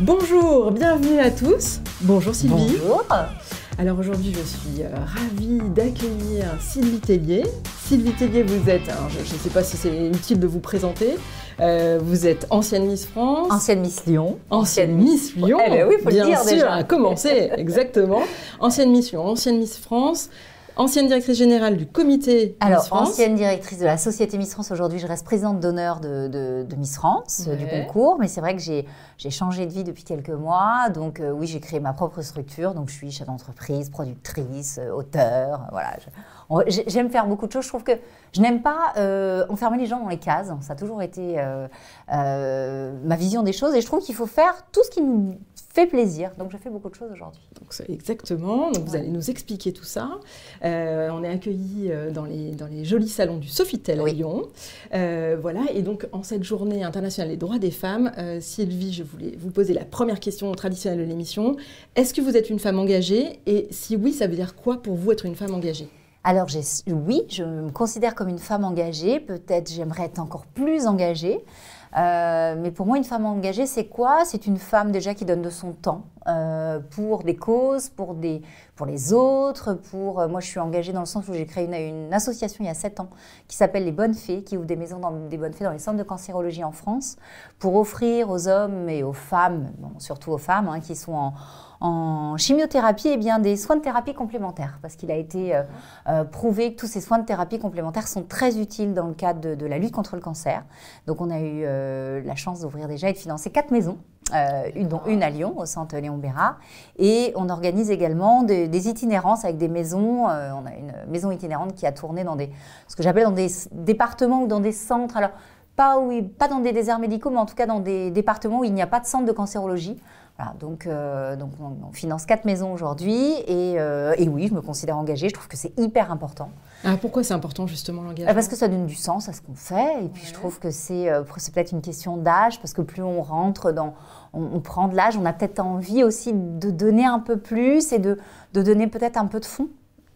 Bonjour, bienvenue à tous. Bonjour Sylvie. Bonjour. Alors aujourd'hui, je suis euh, ravie d'accueillir Sylvie Tellier. Sylvie Tellier, vous êtes, je ne sais pas si c'est utile de vous présenter, euh, vous êtes ancienne Miss France. Ancienne Miss Lyon. Ancienne Miss Lyon. Eh ben oui, faut le bien dire sûr, déjà. à commencer, exactement. Ancienne Miss Lyon, ancienne Miss France, ancienne directrice générale du comité Alors, Miss France. ancienne directrice de la Société Miss France, aujourd'hui je reste présidente d'honneur de, de- de Miss France, du concours, mais c'est vrai que j'ai j'ai changé de vie depuis quelques mois, donc euh, oui, j'ai créé ma propre structure, donc je suis chef d'entreprise, productrice, euh, auteur, voilà. J'aime faire beaucoup de choses, je trouve que je n'aime pas euh, enfermer les gens dans les cases, ça a toujours été euh, ma vision des choses, et je trouve qu'il faut faire tout ce qui nous fait plaisir, donc je fais beaucoup de choses aujourd'hui. Exactement. Donc, vous allez nous expliquer tout ça. Euh, on est accueillis dans les, dans les jolis salons du Sofitel à Oui. Lyon. Euh, voilà. Et donc, en cette journée internationale des droits des femmes, euh, Sylvie, je voulais vous poser la première question traditionnelle de l'émission. Est-ce que vous êtes une femme engagée Et si oui, ça veut dire quoi pour vous être une femme engagée? Alors oui, je me considère comme une femme engagée. Peut-être j'aimerais être encore plus engagée. Euh, mais pour moi, une femme engagée, c'est quoi? C'est une femme déjà qui donne de son temps euh, pour des causes, pour, des, pour les autres. Pour, euh, moi, je suis engagée dans le sens où j'ai créé une, association il y a sept ans qui s'appelle Les Bonnes Fées, qui ouvre des maisons dans, des bonnes fées dans les centres de cancérologie en France, pour offrir aux hommes et aux femmes, bon, surtout aux femmes hein, qui sont en, en chimiothérapie, eh bien, des soins de thérapie complémentaires, parce qu'il a été euh, euh, prouvé que tous ces soins de thérapie complémentaires sont très utiles dans le cadre de, la lutte contre le cancer. Donc on a eu euh, la chance d'ouvrir déjà et de financer quatre maisons, une, dont une à Lyon, au centre Léon Bérard. Et on organise également des, itinérances avec des maisons. On a une maison itinérante qui a tourné dans des, ce que j'appelle dans des départements ou dans des centres. Alors, pas, où, pas dans des déserts médicaux, mais en tout cas dans des départements où il n'y a pas de centre de cancérologie. Voilà, donc, euh, donc on, on finance quatre maisons aujourd'hui et, euh, et oui, je me considère engagée. Je trouve que c'est hyper important. Ah, Pourquoi c'est important justement l'engagement? Euh, parce que ça donne du sens à ce qu'on fait et puis je trouve que c'est euh, c'est peut-être une question d'âge parce que plus on rentre dans, on, on prend de l'âge, on a peut-être envie aussi de donner un peu plus et de, de donner peut-être un peu de fond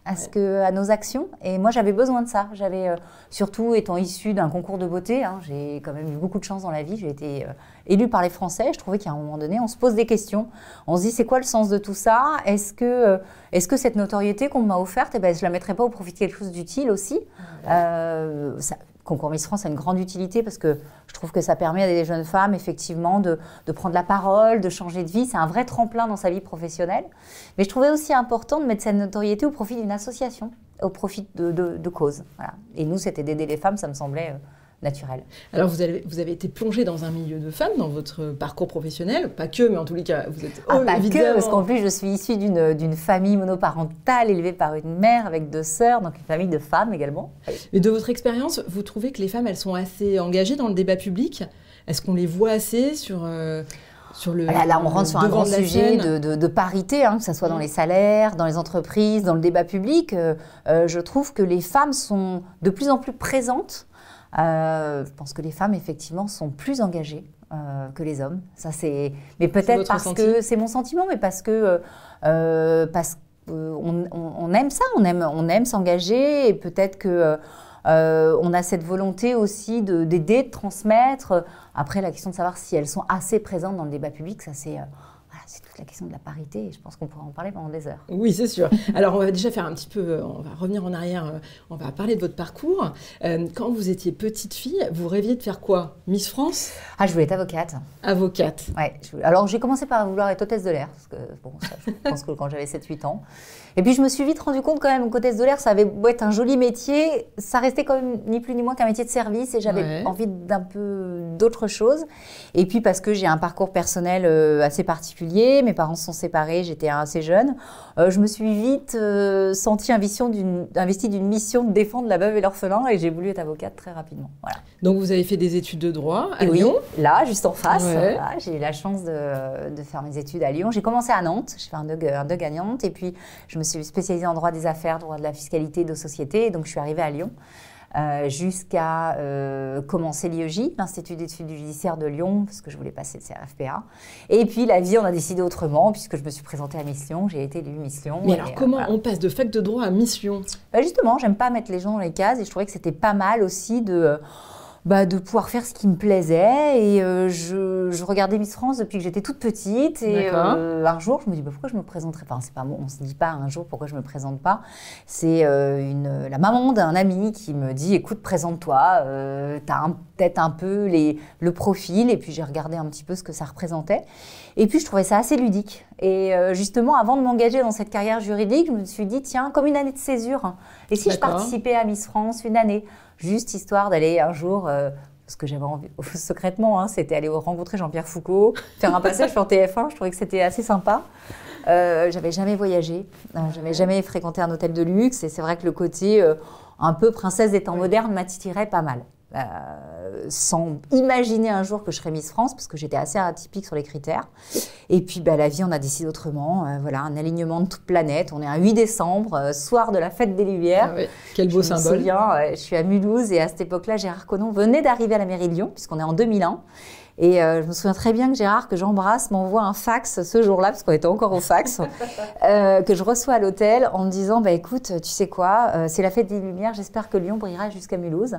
à, ce que, à nos actions. Et moi, j'avais besoin de ça. J'avais, euh, surtout étant issue d'un concours de beauté, hein, j'ai quand même eu beaucoup de chance dans la vie. J'ai été euh, élue par les Français. Je trouvais qu'à un moment donné, on se pose des questions. On se dit, c'est quoi le sens de tout ça? Est-ce que, euh, est-ce que cette notoriété qu'on m'a offerte, eh ben, je la mettrais pas au profit de quelque chose d'utile aussi? Euh, ça- Concours Miss France a une grande utilité parce que je trouve que ça permet à des jeunes femmes effectivement de, prendre la parole, de changer de vie. C'est un vrai tremplin dans sa vie professionnelle. Mais je trouvais aussi important de mettre cette notoriété au profit d'une association, au profit de, causes. Et nous, c'était d'aider les femmes, ça me semblait euh, naturel. Alors, vous avez, vous avez été plongée dans un milieu de femmes dans votre parcours professionnel. Pas que, mais en tous les cas, vous êtes Ah, pas que, évidemment- parce qu'en plus, je suis issue d'une famille monoparentale élevée par une mère avec deux sœurs, donc une famille de femmes également. Mais de votre expérience, vous trouvez que les femmes, elles sont assez engagées dans le débat public? Est-ce qu'on les voit assez sur, euh, sur le. Là, là, on rentre sur un grand sujet de- de parité, hein, que ce soit dans les salaires, dans les entreprises, dans le débat public. Euh, euh, je trouve que les femmes sont de plus en plus présentes. Euh, je pense que les femmes, effectivement, sont plus engagées euh, que les hommes. Ça, c'est. Mais peut-être parce que c'est mon sentiment, mais parce que euh, parce qu'on on, on aime ça, on aime, on aime s'engager, et peut-être que. on a cette volonté aussi de- d'aider, de, transmettre. Après, la question de savoir si elles sont assez présentes dans le débat public, ça c'est voilà, la question de la parité. Et je pense qu'on pourrait en parler pendant des heures. Oui, c'est sûr. Alors, on va déjà faire un petit peu, euh, on va revenir en arrière, euh, on va parler de votre parcours. Euh, Quand vous étiez petite fille, vous rêviez de faire quoi? Miss France? Ah, je voulais être avocate. Avocate. Ouais, voulais- Alors j'ai commencé par vouloir être hôtesse de l'air, parce que bon, ça, je pense que quand j'avais 7-8 ans. Et puis je me suis vite rendu compte quand même qu'hôtesse de l'air, ça avait beau être un joli métier, ça restait quand même ni plus ni moins qu'un métier de service et j'avais Ouais. envie d'un peu d'autre chose. Et puis parce que j'ai un parcours personnel assez particulier, mes parents se sont séparés, j'étais assez jeune, euh, je me suis vite euh, sentie investie d'une mission de défendre la veuve et l'orphelin et j'ai voulu être avocate très rapidement. Voilà. Donc, vous avez fait des études de droit à Et oui, Lyon. là, juste en face, Ouais. voilà, j'ai eu la chance de, de faire mes études à Lyon. J'ai commencé à Nantes, j'ai fait un DUG, un DUG à Nantes, et puis je me suis spécialisée en droit des affaires, droit de la fiscalité, de société, et donc je suis arrivée à Lyon. Euh, jusqu'à euh, commencer l'IEJ, l'Institut d'études judiciaires de Lyon, parce que je voulais passer de CRFPA. Et puis la vie, on a décidé autrement, puisque je me suis présentée à Miss Lyon, j'ai été élue Miss Lyon. Mais alors, euh, comment voilà. on passe de fac de droit à Miss Lyon Bah, justement, j'aime pas mettre les gens dans les cases et je trouvais que c'était pas mal aussi de, bah, de pouvoir faire ce qui me plaisait. Et euh, je, regardais Miss France depuis que j'étais toute petite. Et euh, un jour, je me dis bah, pourquoi je me présenterais Enfin, c'est pas bon, on se dit pas un jour pourquoi je me présente pas. C'est euh, la maman d'un ami qui me dit écoute, présente-toi. tu as peut-être un peu les, le profil. Et puis j'ai regardé un petit peu ce que ça représentait. Et puis je trouvais ça assez ludique. Et justement, avant de m'engager dans cette carrière juridique, je me suis dit tiens, comme une année de césure. Et si je participais à Miss France une année? Juste histoire d'aller un jour euh, ce que j'avais envie, secrètement, hein, c'était aller rencontrer Jean-Pierre Foucault, faire un passage sur TF1. Je trouvais que c'était assez sympa. Euh, j'avais jamais voyagé, euh, j'avais jamais fréquenté un hôtel de luxe, et c'est vrai que le côté euh, un peu princesse des temps modernes m'attirait pas mal. Euh, sans imaginer un jour que je serais Miss France, parce que j'étais assez atypique sur les critères. Et puis bah, la vie, on a décidé autrement. Euh, voilà, un alignement de toute planète. On est un 8 décembre, euh, soir de la fête des Lumières. Ah Quel beau symbole. Je me souviens, je suis à Mulhouse et à cette époque-là, Gérard Conon venait d'arriver à la mairie de Lyon, puisqu'on est en 2001. Et je me souviens très bien que Gérard, que j'embrasse, m'envoie un fax ce jour-là, parce qu'on était encore au fax, que je reçois à l'hôtel en me disant bah, écoute, tu sais quoi, c'est la fête des Lumières, j'espère que Lyon brillera jusqu'à Mulhouse.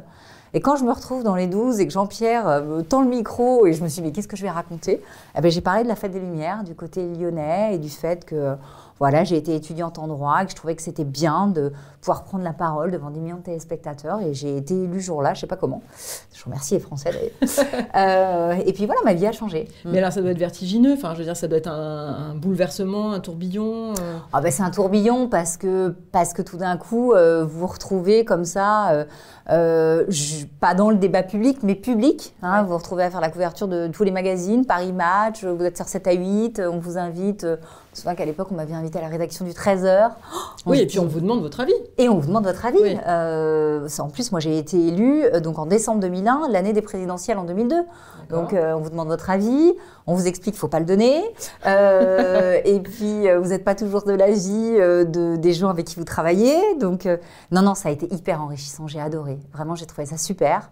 Et quand je me retrouve dans les 12 et que Jean-Pierre euh, me tend le micro et je me suis dit, mais qu'est-ce que je vais raconter? Eh ben, J'ai parlé de la fête des Lumières, du côté lyonnais et du fait que voilà, j'ai été étudiante en droit et que je trouvais que c'était bien de pouvoir prendre la parole devant des millions de téléspectateurs. Et j'ai été élue jour-là, je ne sais pas comment. Je remercie les Français d'ailleurs. euh, et puis voilà, ma vie a changé. Mais alors ça doit être vertigineux. Enfin, je veux dire, ça doit être un, bouleversement, un tourbillon. Euh. Ah ben, c'est un tourbillon parce que, parce que tout d'un coup, euh, vous vous retrouvez comme ça, euh, pas dans le débat public, mais public. Hein, Vous vous retrouvez à faire la couverture de tous les magazines, Paris Match, vous êtes sur 7 à 8, on vous invite je me souviens qu'à l'époque, on m'avait invité à la rédaction du 13h. oui, et puis on vous demande votre avis. Et on vous demande votre avis. Euh, en plus, moi, j'ai été élue euh, donc en décembre 2001, l'année des présidentielles en 2002. Donc, euh, on vous demande votre avis, on vous explique qu'il ne faut pas le donner. et puis, vous n'êtes pas toujours de l'avis de, des gens avec qui vous travaillez. Donc, non, non, ça a été hyper enrichissant. J'ai adoré. Vraiment, j'ai trouvé ça super.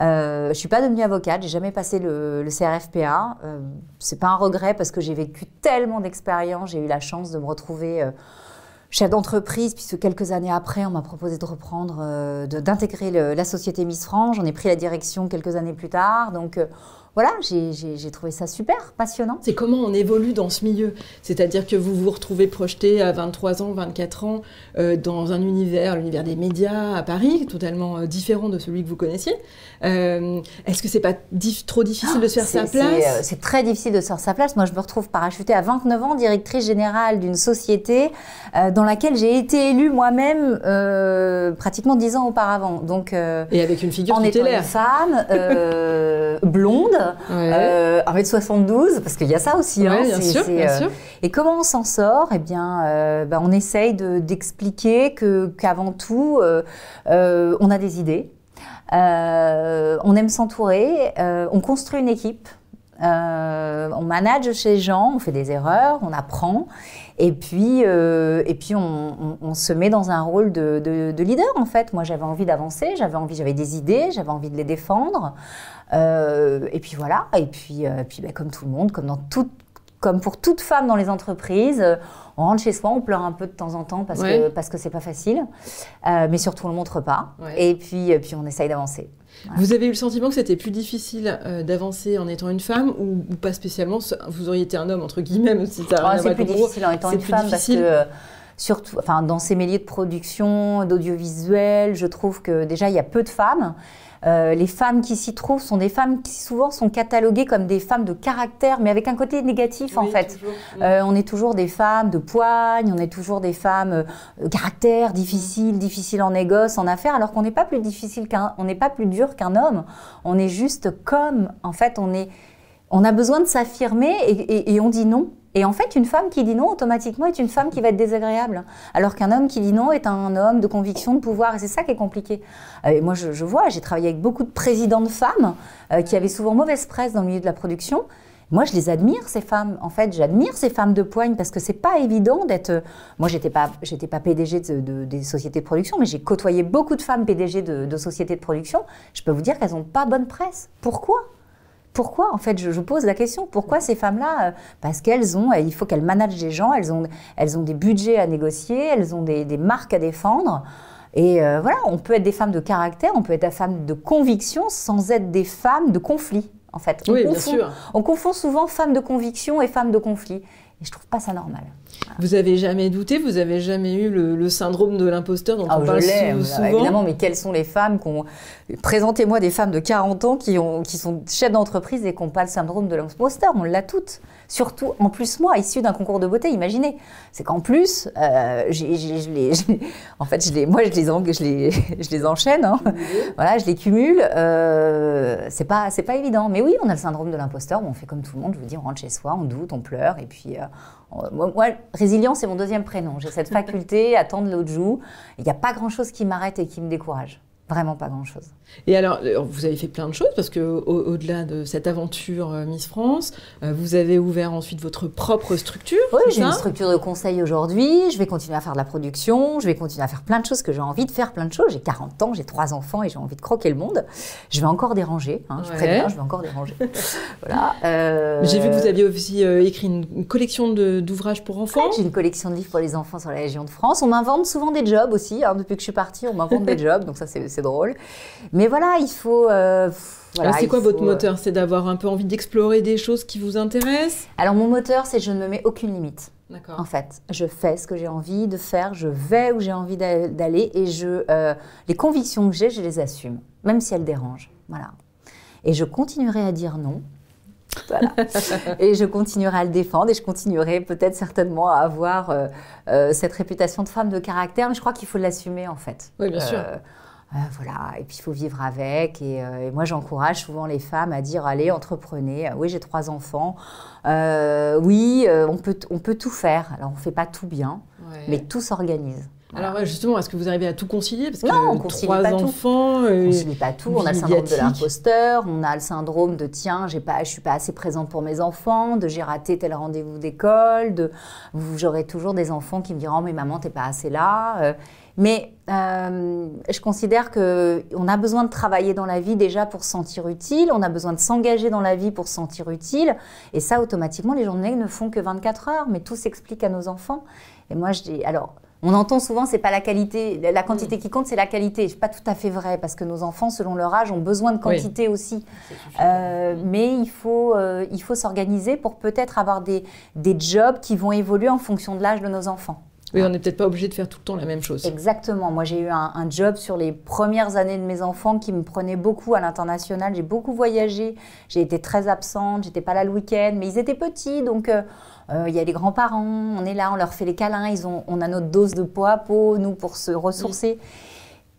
Euh, je suis pas devenue avocate, j'ai jamais passé le, le CRFPA. Euh, c'est pas un regret parce que j'ai vécu tellement d'expériences, j'ai eu la chance de me retrouver euh, chef d'entreprise, puisque quelques années après, on m'a proposé de reprendre, euh, d'intégrer la société Miss France. J'en ai pris la direction quelques années plus tard. Donc voilà, j'ai trouvé ça super, passionnant. C'est comment on évolue dans ce milieu C'est-à-dire que vous vous retrouvez projeté à 23 ans, 24 ans, euh, dans un univers, l'univers des médias à Paris, totalement euh, différent de celui que vous connaissiez. Euh, est-ce que c'est pas trop difficile de se faire sa place C'est très difficile de se faire sa place. Moi, je me retrouve parachutée à 29 ans, directrice générale d'une société dans laquelle j'ai été élue moi-même pratiquement 10 ans auparavant. Donc, Et avec une figure en étant une femme, blonde, euh, 1m72, parce qu'il y a ça aussi. hein, bien, sûr, bien euh, sûr. Et comment on s'en sort? Eh bien, euh, bah, on essaye d'expliquer que qu'avant tout, euh, on a des idées, on aime s'entourer, on construit une équipe. on manage chez les gens, on fait des erreurs, on apprend, et puis, et puis on, on, se met dans un rôle de, de, de leader en fait. Moi, j'avais envie d'avancer, j'avais envie, j'avais des idées, j'avais envie de les défendre. Euh, et puis voilà, et puis, euh, puis bah, comme tout le monde, comme, dans toute, comme pour toute femme dans les entreprises, euh, on rentre chez soi, on pleure un peu de temps en temps parce que parce que c'est pas facile, mais surtout on le montre pas. Et puis puis on essaye d'avancer. Vous avez eu le sentiment que c'était plus difficile d'avancer en étant une femme ou, pas spécialement Vous auriez été un homme entre guillemets, même si ça. Oh, c'est plus difficile en étant une femme parce que surtout, enfin, dans ces milieux de production, d'audiovisuel, je trouve que déjà il y a peu de femmes. Euh, les femmes qui s'y trouvent sont des femmes qui souvent sont cataloguées comme des femmes de caractère, mais avec un côté négatif en fait. Euh, on est toujours des femmes de poigne, on est toujours des femmes euh, caractère difficile, difficile en négoce, en affaires, alors qu'on n'est pas plus difficile qu'un, on n'est pas plus dur qu'un homme. On est juste comme, en fait, on est, on a besoin de s'affirmer et on dit non. Et en fait, une femme qui dit non, automatiquement, est une femme qui va être désagréable. Alors qu'un homme qui dit non est un homme de conviction, de pouvoir. Et c'est ça qui est compliqué. Euh, et moi, je, vois, j'ai travaillé avec beaucoup de présidents de femmes euh, qui avaient souvent mauvaise presse dans le milieu de la production. Moi, je les admire, ces femmes. En fait, j'admire ces femmes de poigne parce que c'est pas évident d'être. Euh, moi, j'étais pas, j'étais pas PDG de, des sociétés de production, mais j'ai côtoyé beaucoup de femmes PDG de, de sociétés de production. Je peux vous dire qu'elles n'ont pas bonne presse. Pourquoi? Pourquoi En fait, je, je, pose la question. Pourquoi ces femmes-là euh, Parce qu'elles ont, il faut qu'elles managent des gens, elles ont, elles ont des budgets à négocier, elles ont des, des marques à défendre. Et euh, voilà, on peut être des femmes de caractère, on peut être des femmes de conviction sans être des femmes de conflit, en fait. On oui, confond, bien sûr. On confond souvent femmes de conviction et femmes de conflit. Et je trouve pas ça normal. Vous avez jamais douté, vous avez jamais eu le, le syndrome de l'imposteur dont Ah, on je parle sou- euh, souvent évidemment, mais quelles sont les femmes qui ont... Présentez-moi des femmes de 40 ans qui, ont, qui sont chefs d'entreprise et qui n'ont pas le syndrome de l'imposteur. On l'a toutes. Surtout, en plus, moi, issue d'un concours de beauté, imaginez. C'est qu'en plus, euh, je les, je en fait, je les, moi, je les, en- je les, je les enchaîne. hein. Voilà, je les cumule. Euh, c'est pas, c'est pas évident. Mais oui, on a le syndrome de l'imposteur. On fait comme tout le monde. Je vous dis, on rentre chez soi, on doute, on pleure. Et puis, euh, moi, moi, résilience, c'est mon deuxième prénom. J'ai cette faculté à tendre l'autre joue. Il n'y a pas grand-chose qui m'arrête et qui me décourage. Vraiment pas grand-chose. Et alors, euh, vous avez fait plein de choses parce que au- au-delà de cette aventure euh, Miss France, euh, vous avez ouvert ensuite votre propre structure. Oui, j'ai une structure de conseil aujourd'hui. Je vais continuer à faire de la production. Je vais continuer à faire plein de choses que j'ai envie de faire, plein de choses. J'ai 40 ans, j'ai trois enfants et j'ai envie de croquer le monde. Je vais encore déranger. hein, je Ouais. préviens, je vais encore déranger. voilà. euh, J'ai vu que vous aviez aussi écrit une, collection d'ouvrages pour enfants. J'ai une collection de livres pour les enfants sur la région de France. On m'invente souvent des jobs aussi. hein. Depuis que je suis partie, on m'invente des jobs, donc ça c'est c'est drôle. Mais voilà, il faut. euh, voilà, Alors, c'est quoi votre faut, euh, moteur? C'est d'avoir un peu envie d'explorer des choses qui vous intéressent? Alors mon moteur, c'est je ne me mets aucune limite. D'accord. En fait, je fais ce que j'ai envie de faire, je vais où j'ai envie d'a- d'aller et je, euh, les convictions que j'ai, je les assume, même si elles dérangent. Voilà. Et je continuerai à dire non. Voilà. et je continuerai à le défendre et je continuerai peut-être certainement à avoir euh, euh, cette réputation de femme de caractère, mais je crois qu'il faut l'assumer en fait. Oui, bien sûr. Euh, voilà, et puis il faut vivre avec. Et, euh, et moi, j'encourage souvent les femmes à dire allez, entreprenez. Euh, Oui, j'ai trois enfants. Euh, oui, on, peut, on peut tout faire. Alors, on ne fait pas tout bien, Ouais. mais tout s'organise. Voilà. Alors justement, est-ce que vous arrivez à tout concilier? Parce Non, on que trois pas tout. enfants. euh, On ne lit pas tout. On a le syndrome de l'imposteur, on a le syndrome de tiens, j'ai pas, je suis pas assez présente pour mes enfants, de j'ai raté tel rendez-vous d'école, de j'aurai toujours des enfants qui me diront mais maman t'es pas assez là. Mais euh, je considère que on a besoin de travailler dans la vie déjà pour se sentir utile, on a besoin de s'engager dans la vie pour se sentir utile, et ça automatiquement les journées ne font que 24 heures, mais tout s'explique à nos enfants. Et moi je dis alors. On entend souvent, c'est pas la qualité, la quantité qui compte, c'est la qualité. C'est pas tout à fait vrai parce que nos enfants, selon leur âge, ont besoin de Oui. quantité aussi. Euh, mais il faut, euh, il faut s'organiser pour peut-être avoir des, des jobs qui vont évoluer en fonction de l'âge de nos enfants. Oui, on n'est peut-être pas obligé de faire tout le temps la même chose. Exactement. Moi, j'ai eu un, un job sur les premières années de mes enfants qui me prenait beaucoup à l'international. J'ai beaucoup voyagé. J'ai été très absente. J'étais pas là le week-end, mais ils étaient petits, donc. euh, euh, Il y a les grands-parents, on est là, on leur fait les câlins, ils ont, on a notre dose de peau à peau, nous, pour se ressourcer.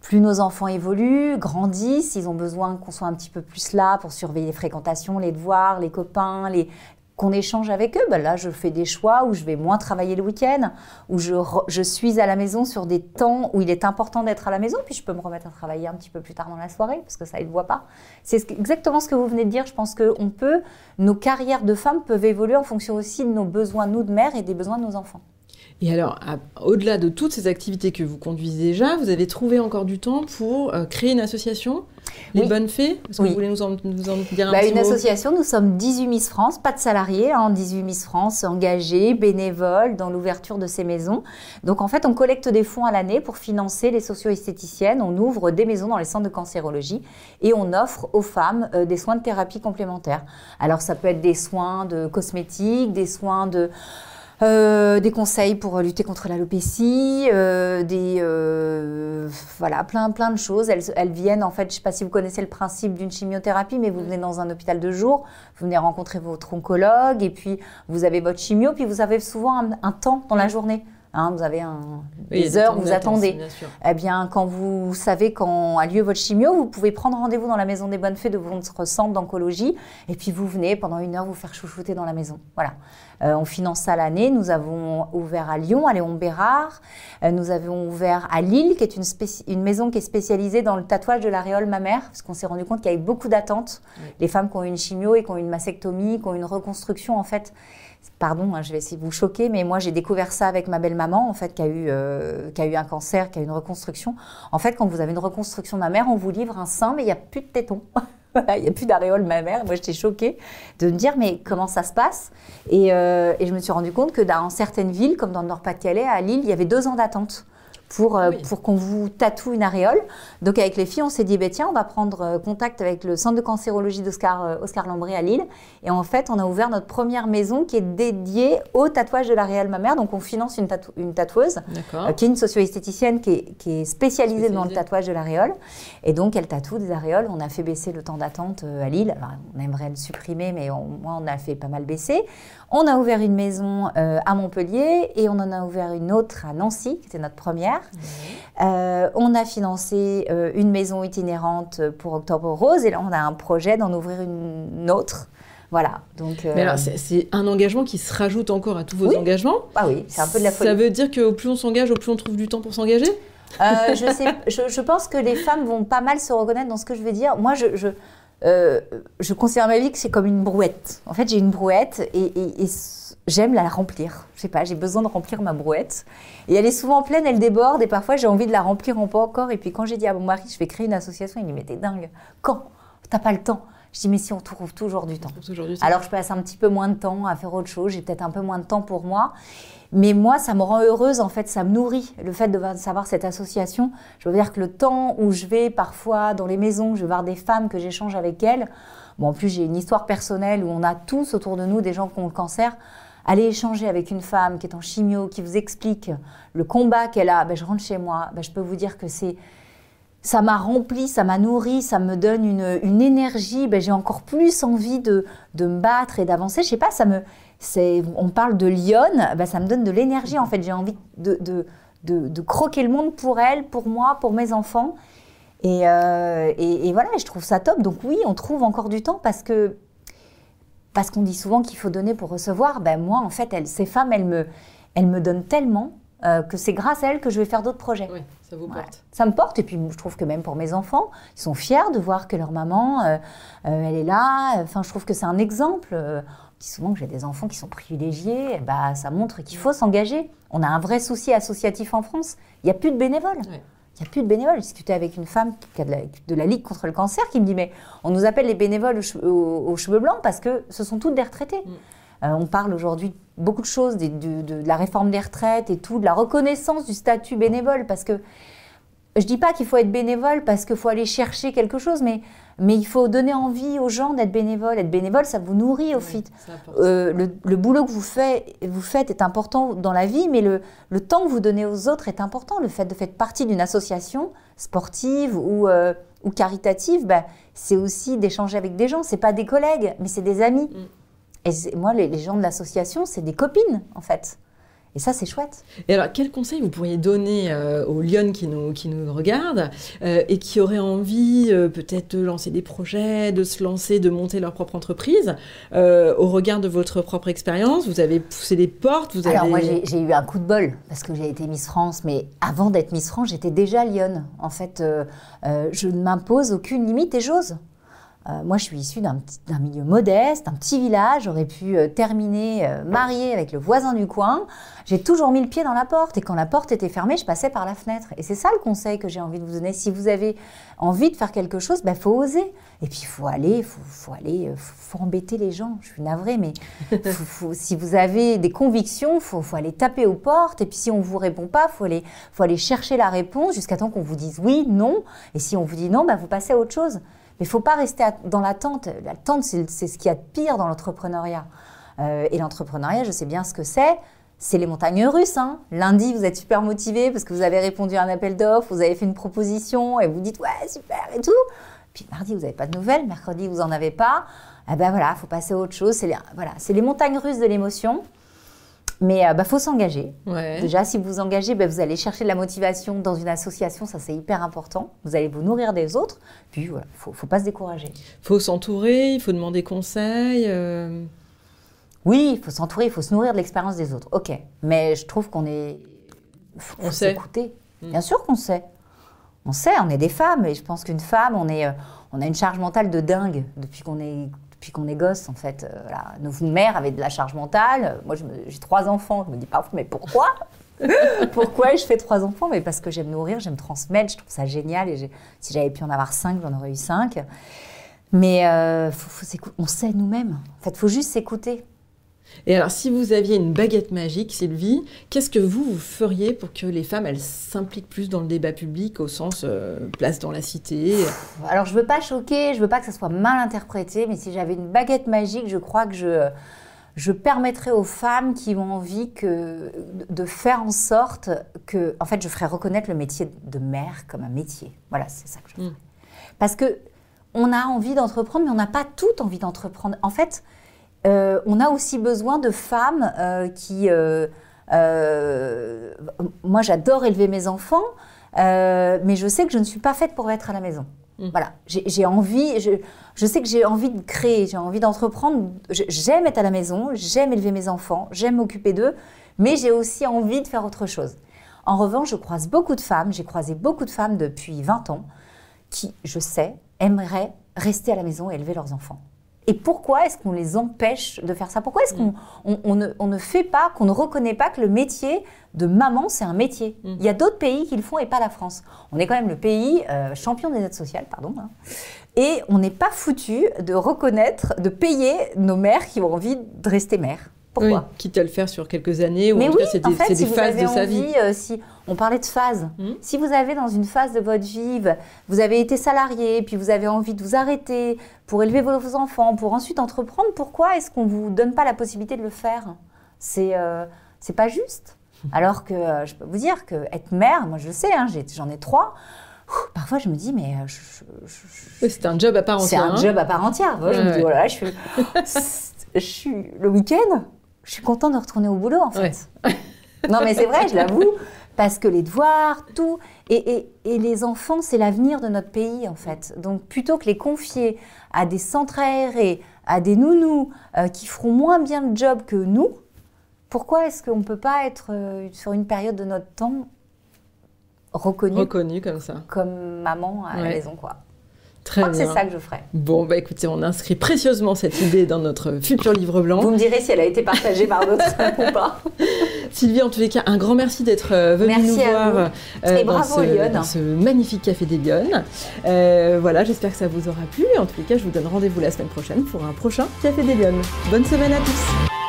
Plus nos enfants évoluent, grandissent, ils ont besoin qu'on soit un petit peu plus là pour surveiller les fréquentations, les devoirs, les copains, les qu'on échange avec eux. Ben là, je fais des choix où je vais moins travailler le week-end, où je, je suis à la maison sur des temps où il est important d'être à la maison, puis je peux me remettre à travailler un petit peu plus tard dans la soirée, parce que ça, ils ne voient pas. C'est exactement ce que vous venez de dire. Je pense que on peut, nos carrières de femmes peuvent évoluer en fonction aussi de nos besoins, nous, de mères, et des besoins de nos enfants. Et alors, au-delà de toutes ces activités que vous conduisez déjà, vous avez trouvé encore du temps pour euh, créer une association, Les Oui. Bonnes Fées? Est-ce que Oui. vous voulez nous en, nous en dire un Bah, petit une mot? association, nous sommes 18 Miss France, pas de salariés, hein, 18 Miss France engagés, bénévoles dans l'ouverture de ces maisons. Donc en fait, on collecte des fonds à l'année pour financer les socio-esthéticiennes. On ouvre des maisons dans les centres de cancérologie et on offre aux femmes euh, des soins de thérapie complémentaires. Alors ça peut être des soins de cosmétiques, des soins de euh, des conseils pour lutter contre l'alopécie, euh, des euh, voilà plein plein de choses. Elles, elles viennent en fait, je ne sais pas si vous connaissez le principe d'une chimiothérapie, mais vous venez dans un hôpital de jour, vous venez rencontrer votre oncologue et puis vous avez votre chimio, puis vous avez souvent un, un temps dans la journée. Hein, vous avez un, Oui, des heures vous attendez. Eh bien, quand vous savez quand a lieu votre chimio, vous pouvez prendre rendez-vous dans la maison des bonnes fées de votre centre d'oncologie et puis vous venez pendant une heure vous faire chouchouter dans la maison. Voilà. Euh, on finance ça l'année. Nous avons ouvert à Lyon, à Léon Bérard. Euh, nous avons ouvert à Lille, qui est une, maison qui est spécialisée dans le tatouage de l'aréole mammaire, parce qu'on s'est rendu compte qu'il y avait beaucoup d'attentes. Oui. Les femmes qui ont eu une chimio et qui ont eu une mastectomie, qui ont eu une reconstruction, en fait, Pardon, hein, je vais essayer de vous choquer, mais moi j'ai découvert ça avec ma belle-maman, en fait, qui a, eu, euh, qui a eu un cancer, qui a eu une reconstruction. En fait, quand vous avez une reconstruction mammaire, on vous livre un sein, mais il n'y a plus de. Voilà, il n'y a plus d'aréole mammaire. Moi, j'étais choquée de me dire, mais comment ça se passe? Et, euh, et je me suis rendu compte que dans certaines villes, comme dans le Nord-Pas-de-Calais, à Lille, il y avait deux ans d'attente pour, euh, pour qu'on vous tatoue une aréole. Donc avec les filles, on s'est dit, bah, tiens, on va prendre euh, contact avec le centre de cancérologie d'Oscar euh, Oscar Lambry à Lille. Et en fait, on a ouvert notre première maison qui est dédiée au tatouage de l'aréole mammaire. Donc on finance une, une tatoueuse, qui est une socio-esthéticienne qui est, qui est spécialisée dans le tatouage de l'aréole. Et donc elle tatoue des aréoles. On a fait baisser le temps d'attente à Lille. on aimerait le supprimer, mais au moins on a fait pas mal baisser. On a ouvert une maison à Montpellier et on en a ouvert une autre à Nancy, qui était notre première. Euh, on a financé euh, une maison itinérante pour Octobre Rose et là on a un projet d'en ouvrir une autre. Voilà. Donc, euh, Mais alors, c'est un engagement qui se rajoute encore à tous vos engagements. Ah oui, c'est un peu de la folie. Ça veut dire qu'au plus on s'engage, au plus on trouve du temps pour s'engager? Je, sais, je, pense que les femmes vont pas mal se reconnaître dans ce que je veux dire. Moi, je, je, je considère ma vie que c'est comme une brouette. En fait, j'ai une brouette et, et, et j'aime la remplir. Je sais pas, j'ai besoin de remplir ma brouette. Et elle est souvent pleine, elle déborde, et parfois j'ai envie de la remplir encore. Et puis quand j'ai dit à mon mari, je vais créer une association, il dit, mais t'es dingue. Quand? T'as pas le temps. Je dis, mais si on trouve toujours du temps. Alors je passe un petit peu moins de temps à faire autre chose, j'ai peut-être un peu moins de temps pour moi. Mais moi, ça me rend heureuse, en fait, ça me nourrit, le fait de savoir cette association. Je veux dire que le temps où je vais parfois dans les maisons, je vais voir des femmes, que j'échange avec elles, bon, en plus j'ai une histoire personnelle où on a tous autour de nous des gens qui ont le cancer, aller échanger avec une femme qui est en chimio, qui vous explique le combat qu'elle a, ben, je rentre chez moi, ben, je peux vous dire que c'est ça m'a rempli, ça m'a nourri, ça me donne une, une énergie. Ben, j'ai encore plus envie de, de me battre et d'avancer. Je sais pas, ça me, c'est, on parle de lionne, ben, ça me donne de l'énergie en fait. J'ai envie de, de, de, croquer le monde pour elle, pour moi, pour mes enfants. Et, euh, et, voilà, je trouve ça top. Donc oui, on trouve encore du temps parce que parce qu'on dit souvent qu'il faut donner pour recevoir. Ben moi, en fait, ces femmes, elles me, elles me donnent tellement euh, que c'est grâce à elles que je vais faire d'autres projets. Oui, ça vous porte. Ça me porte. Et puis, je trouve que même pour mes enfants, ils sont fiers de voir que leur maman, euh, euh, elle est là. Enfin, je trouve que c'est un exemple. on dit souvent que j'ai des enfants qui sont privilégiés. Bah, ça montre qu'il faut s'engager. On a un vrai souci associatif en France. Il n'y a plus de bénévoles. Il n'y a plus de bénévoles. J'ai discuté avec une femme qui a de, la, Ligue contre le cancer qui me dit Mais on nous appelle les bénévoles aux, cheveux blancs parce que ce sont toutes des retraités. Mm. Euh, on parle aujourd'hui beaucoup de choses, de, de, la réforme des retraites et tout, de la reconnaissance du statut bénévole parce que je ne dis pas qu'il faut être bénévole parce qu'il faut aller chercher quelque chose, mais mais il faut donner envie aux gens d'être bénévoles. Être bénévole, ça vous nourrit au fait. Euh, le, boulot que vous faites, vous faites est important dans la vie, mais le, le, temps que vous donnez aux autres est important. Le fait de faire partie d'une association sportive ou, euh, ou caritative, bah, c'est aussi d'échanger avec des gens. C'est pas des collègues, mais c'est des amis. Mm. Et moi, les, les gens de l'association, c'est des copines, en fait. Et ça, c'est chouette. Et alors, quel conseil vous pourriez donner euh, aux Lyon qui nous, qui nous regardent euh, et qui auraient envie euh, peut-être de lancer des projets, de se lancer, de monter leur propre entreprise Au regard de votre propre expérience, vous avez poussé des portes vous Alors, moi, j'ai eu un coup de bol parce que j'ai été Miss France, mais avant d'être Miss France, j'étais déjà Lyon. En fait, je ne m'impose aucune limite et j'ose. Euh, moi, je suis issue d'un milieu modeste, un petit village. J'aurais pu euh, terminer euh, mariée avec le voisin du coin. J'ai toujours mis le pied dans la porte. Et quand la porte était fermée, je passais par la fenêtre. Et c'est ça le conseil que j'ai envie de vous donner. Si vous avez envie de faire quelque chose, il ben, faut oser. Et puis, il faut aller, il faut, faut, aller, faut, embêter les gens. Je suis navrée, mais si vous avez des convictions, il faut, aller taper aux portes. Et puis, si on ne vous répond pas, il faut aller, faut aller chercher la réponse jusqu'à temps qu'on vous dise oui, non. Et si on vous dit non, ben, vous passez à autre chose. Mais il faut pas rester dans l'attente. L'attente, c'est ce qu'il y a de pire dans l'entrepreneuriat. Euh, et l'entrepreneuriat, je sais bien ce que c'est. C'est les montagnes russes. Hein. Lundi, vous êtes super motivé parce que vous avez répondu à un appel d'offres, vous avez fait une proposition et vous dites ouais, super et tout. Puis mardi, vous n'avez pas de nouvelles. Mercredi, vous n'en avez pas. Eh ben voilà, il faut passer à autre chose. C'est voilà, les montagnes russes de l'émotion. Mais il euh, bah, faut s'engager. Déjà, si vous vous engagez, bah, vous allez chercher de la motivation dans une association, ça c'est hyper important. Vous allez vous nourrir des autres. Puis voilà, il ne faut pas se décourager. Il faut s'entourer, il faut demander conseil. Euh. Oui, il faut s'entourer, il faut se nourrir de l'expérience des autres. Ok, mais je trouve qu'on est... Faut on sait. écouter. Hmm. Bien sûr qu'on sait. On sait, on est des femmes, et je pense qu'une femme, on, est, euh, on a une charge mentale de dingue depuis qu'on est qu'on est gosse, en fait. Euh, Nos mères avaient de la charge mentale. Moi, j'ai trois enfants. Je me dis parfois, mais pourquoi Pourquoi je fais trois enfants? Mais parce que j'aime nourrir, j'aime transmettre, je trouve ça génial. Et si j'avais pu en avoir cinq, j'en aurais eu cinq. Mais euh, on sait nous-mêmes. En fait, faut juste s'écouter. Et alors, si vous aviez une baguette magique, Sylvie, qu'est-ce que vous, vous feriez pour que les femmes, elles s'impliquent plus dans le débat public au sens euh, place dans la cité? Alors, je veux pas choquer, je veux pas que ça soit mal interprété, mais si j'avais une baguette magique, je crois que je, je permettrais aux femmes qui ont envie que, de faire en sorte que, en fait, je ferais reconnaître le métier de mère comme un métier. Voilà, c'est ça que je ferais. Mm. Parce que on a envie d'entreprendre, mais on n'a pas toutes envie d'entreprendre. En fait, euh, on a aussi besoin de femmes euh, qui... Euh, moi, j'adore élever mes enfants, mais je sais que je ne suis pas faite pour être à la maison. Mm. Voilà, j'ai envie, je, sais que j'ai envie de créer, j'ai envie d'entreprendre. J'aime être à la maison, j'aime élever mes enfants, j'aime m'occuper d'eux, mais j'ai aussi envie de faire autre chose. En revanche, je croise beaucoup de femmes, j'ai croisé beaucoup de femmes depuis 20 ans qui, je sais, aimeraient rester à la maison et élever leurs enfants. Et pourquoi est-ce qu'on les empêche de faire ça? Pourquoi est-ce qu'on mm. on, ne, fait pas, qu'on ne reconnaît pas que le métier de maman, c'est un métier? Mm. Il y a d'autres pays qui le font et pas la France. On est quand même le pays euh, champion des aides sociales, pardon. Hein. et on n'est pas foutu de reconnaître, de payer nos mères qui ont envie de rester mères. Pourquoi? Oui, Quitte à le faire sur quelques années, ou en tout cas, c'est des, si phases de sa vie. Euh, si on parlait de phases. Hmm. Si vous avez dans une phase de votre vie, vous avez été salarié, puis vous avez envie de vous arrêter pour élever vos enfants, pour ensuite entreprendre, pourquoi est-ce qu'on ne vous donne pas la possibilité de le faire? C'est euh, pas juste. Alors que euh, je peux vous dire que être mère, moi je le sais, hein, j'en ai, trois. parfois, je me dis, mais c'est un job à part entière. C'est un hein. job à part entière. je me dis, voilà, je je suis le week-end je suis contente de retourner au boulot en fait. non mais c'est vrai, je l'avoue, parce que les devoirs, tout, et, les enfants, c'est l'avenir de notre pays en fait. Donc plutôt que les confier à des centres aérés, à des nounous euh, qui feront moins bien le job que nous, pourquoi est-ce qu'on ne peut pas être euh, sur une période de notre temps reconnu, reconnu comme ça, comme maman à la maison quoi. Très je crois que c'est ça que je ferai. Bon, bah écoutez, on inscrit précieusement cette idée dans notre futur livre blanc. Vous me direz si elle a été partagée par d'autres ou pas. Sylvie, en tous les cas, un grand merci d'être euh, venue nous voir euh, dans, ce, dans, ce, magnifique Café des Lyonnes. Euh, voilà, j'espère que ça vous aura plu. En tous les cas, je vous donne rendez-vous la semaine prochaine pour un prochain Café des Lyonnes. Bonne semaine à tous.